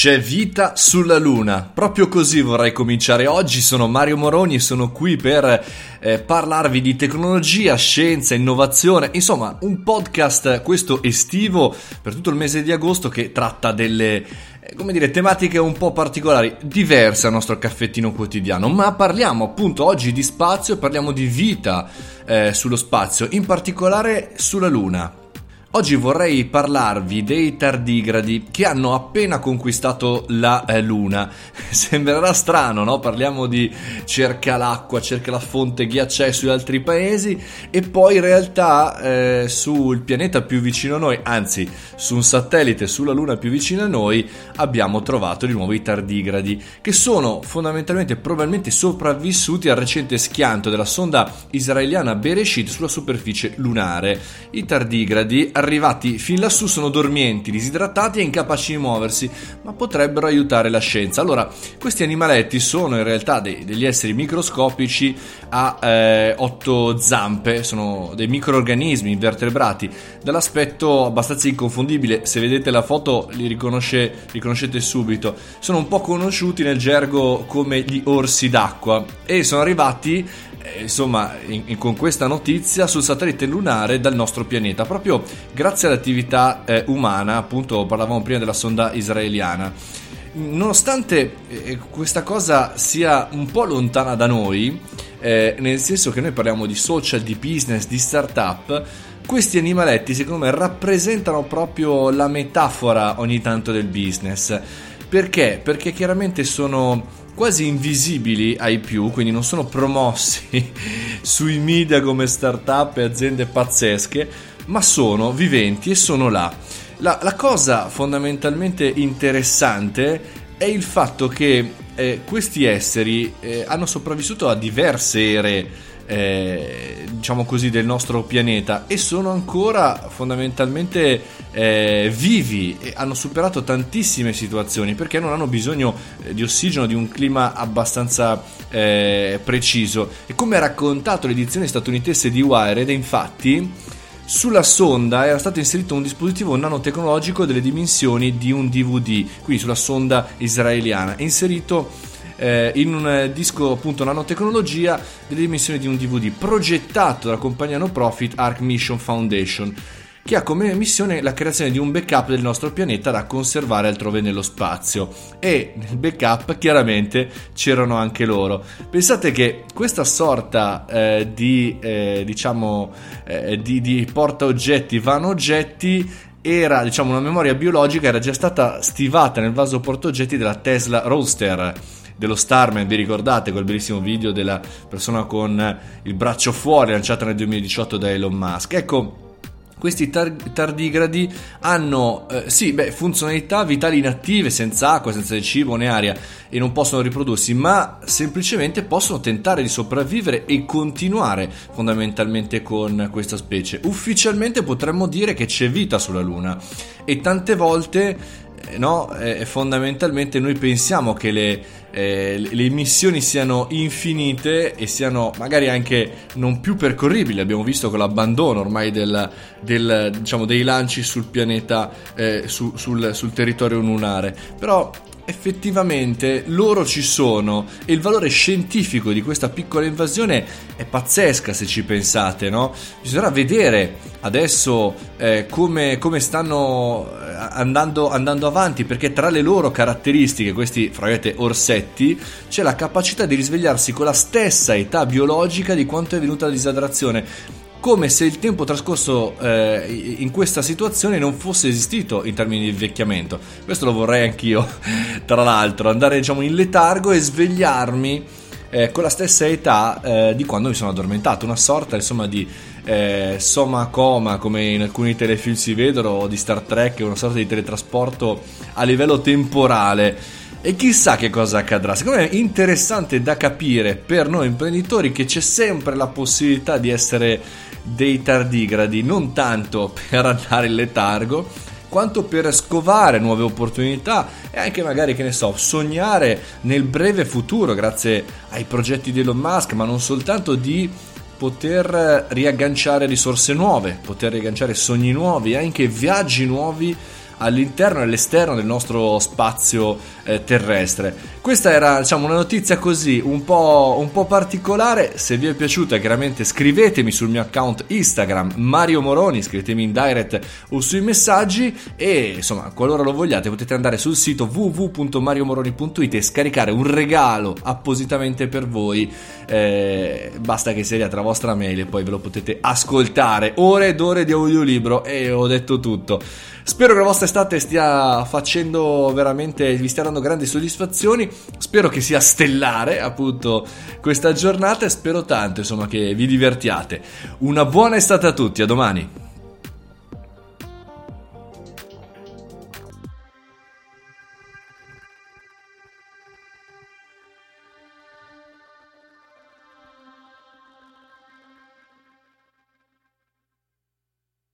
C'è vita sulla Luna. Proprio così vorrei cominciare oggi. Sono Mario Moroni e sono qui per eh, parlarvi di tecnologia, scienza, innovazione. Insomma, un podcast questo estivo per tutto il mese di agosto che tratta delle eh, come dire, tematiche un po' particolari, diverse al nostro caffettino quotidiano, ma parliamo appunto oggi di spazio parliamo di vita eh, sullo spazio, in particolare sulla Luna. Oggi vorrei parlarvi dei tardigradi che hanno appena conquistato la eh, Luna. Sembrerà strano, no? Parliamo di cerca l'acqua, cerca la fonte ghiacciai sugli altri paesi e poi in realtà eh, sul pianeta più vicino a noi, anzi su un satellite sulla Luna più vicino a noi, abbiamo trovato di nuovo i tardigradi che sono fondamentalmente probabilmente sopravvissuti al recente schianto della sonda israeliana Bereshit sulla superficie lunare. I tardigradi arrivati fin lassù sono dormienti, disidratati e incapaci di muoversi, ma potrebbero aiutare la scienza. Allora, questi animaletti sono in realtà dei, degli esseri microscopici a eh, otto zampe, sono dei microorganismi invertebrati, dall'aspetto abbastanza inconfondibile, se vedete la foto li riconosce, riconoscete subito, sono un po' conosciuti nel gergo come gli orsi d'acqua e sono arrivati insomma, in, in, con questa notizia sul satellite lunare dal nostro pianeta, proprio grazie all'attività eh, umana, appunto parlavamo prima della sonda israeliana. Nonostante eh, questa cosa sia un po' lontana da noi, eh, nel senso che noi parliamo di social, di business, di startup, questi animaletti secondo me rappresentano proprio la metafora ogni tanto del business. Perché? Perché chiaramente sono quasi invisibili ai più, quindi non sono promossi sui media come startup e aziende pazzesche, ma sono viventi e sono là. La, la cosa fondamentalmente interessante è il fatto che eh, questi esseri eh, hanno sopravvissuto a diverse ere eh, diciamo così, del nostro pianeta e sono ancora fondamentalmente eh, vivi e hanno superato tantissime situazioni perché non hanno bisogno eh, di ossigeno, di un clima abbastanza eh, preciso. E come ha raccontato l'edizione statunitense di Wired, infatti sulla sonda era stato inserito un dispositivo nanotecnologico delle dimensioni di un DVD, quindi sulla sonda israeliana, inserito eh, in un eh, disco appunto nanotecnologia delle dimensioni di un DVD progettato dalla compagnia no profit Arc Mission Foundation che ha come missione la creazione di un backup del nostro pianeta da conservare altrove nello spazio. E nel backup chiaramente c'erano anche loro. Pensate che questa sorta eh, di, eh, diciamo, eh, di, di porta oggetti, vano oggetti, era diciamo una memoria biologica, era già stata stivata nel vaso portaoggetti della Tesla Roadster dello Starman, vi ricordate quel bellissimo video della persona con il braccio fuori lanciata nel 2018 da Elon Musk? Ecco, questi tar- tardigradi hanno eh, sì, beh, funzionalità vitali inattive, senza acqua, senza cibo né aria e non possono riprodursi, ma semplicemente possono tentare di sopravvivere e continuare fondamentalmente con questa specie. Ufficialmente potremmo dire che c'è vita sulla Luna e tante volte no, eh, fondamentalmente noi pensiamo che le, eh, le missioni siano infinite e siano magari anche non più percorribili. Abbiamo visto con l'abbandono ormai del, del, diciamo, dei lanci sul pianeta, eh, su, sul, sul territorio lunare. Però effettivamente loro ci sono e il valore scientifico di questa piccola invasione è pazzesca se ci pensate, no? Bisognerà vedere adesso eh, come, come, stanno eh, andando, andando, avanti perché tra le loro caratteristiche, questi fra orsetti, c'è la capacità di risvegliarsi con la stessa età biologica di quanto è venuta la disadrazione come se il tempo trascorso eh, in questa situazione non fosse esistito in termini di invecchiamento. Questo lo vorrei anch'io, tra l'altro, andare diciamo in letargo e svegliarmi eh, con la stessa età eh, di quando mi sono addormentato, una sorta insomma di eh, soma coma come in alcuni telefilm si vedono o di Star Trek, una sorta di teletrasporto a livello temporale. E chissà che cosa accadrà. Secondo me è interessante da capire per noi imprenditori che c'è sempre la possibilità di essere dei tardigradi, non tanto per andare in letargo, quanto per scovare nuove opportunità e anche magari, che ne so, sognare nel breve futuro grazie ai progetti di Elon Musk, ma non soltanto di poter riagganciare risorse nuove, poter riagganciare sogni nuovi, anche viaggi nuovi all'interno e all'esterno del nostro spazio eh, terrestre. Questa era diciamo, una notizia così un po', un po' particolare, se vi è piaciuta chiaramente scrivetemi sul mio account Instagram Mario Moroni, scrivetemi in direct o sui messaggi e insomma qualora lo vogliate potete andare sul sito www.mariomoroni.it e scaricare un regalo appositamente per voi, eh, basta che sia la vostra mail e poi ve lo potete ascoltare ore ed ore di audiolibro e ho detto tutto. Spero che la vostra estate stia facendo veramente, vi stia dando grandi soddisfazioni. Spero che sia stellare appunto questa giornata e spero tanto insomma che vi divertiate. Una buona estate a tutti, a domani.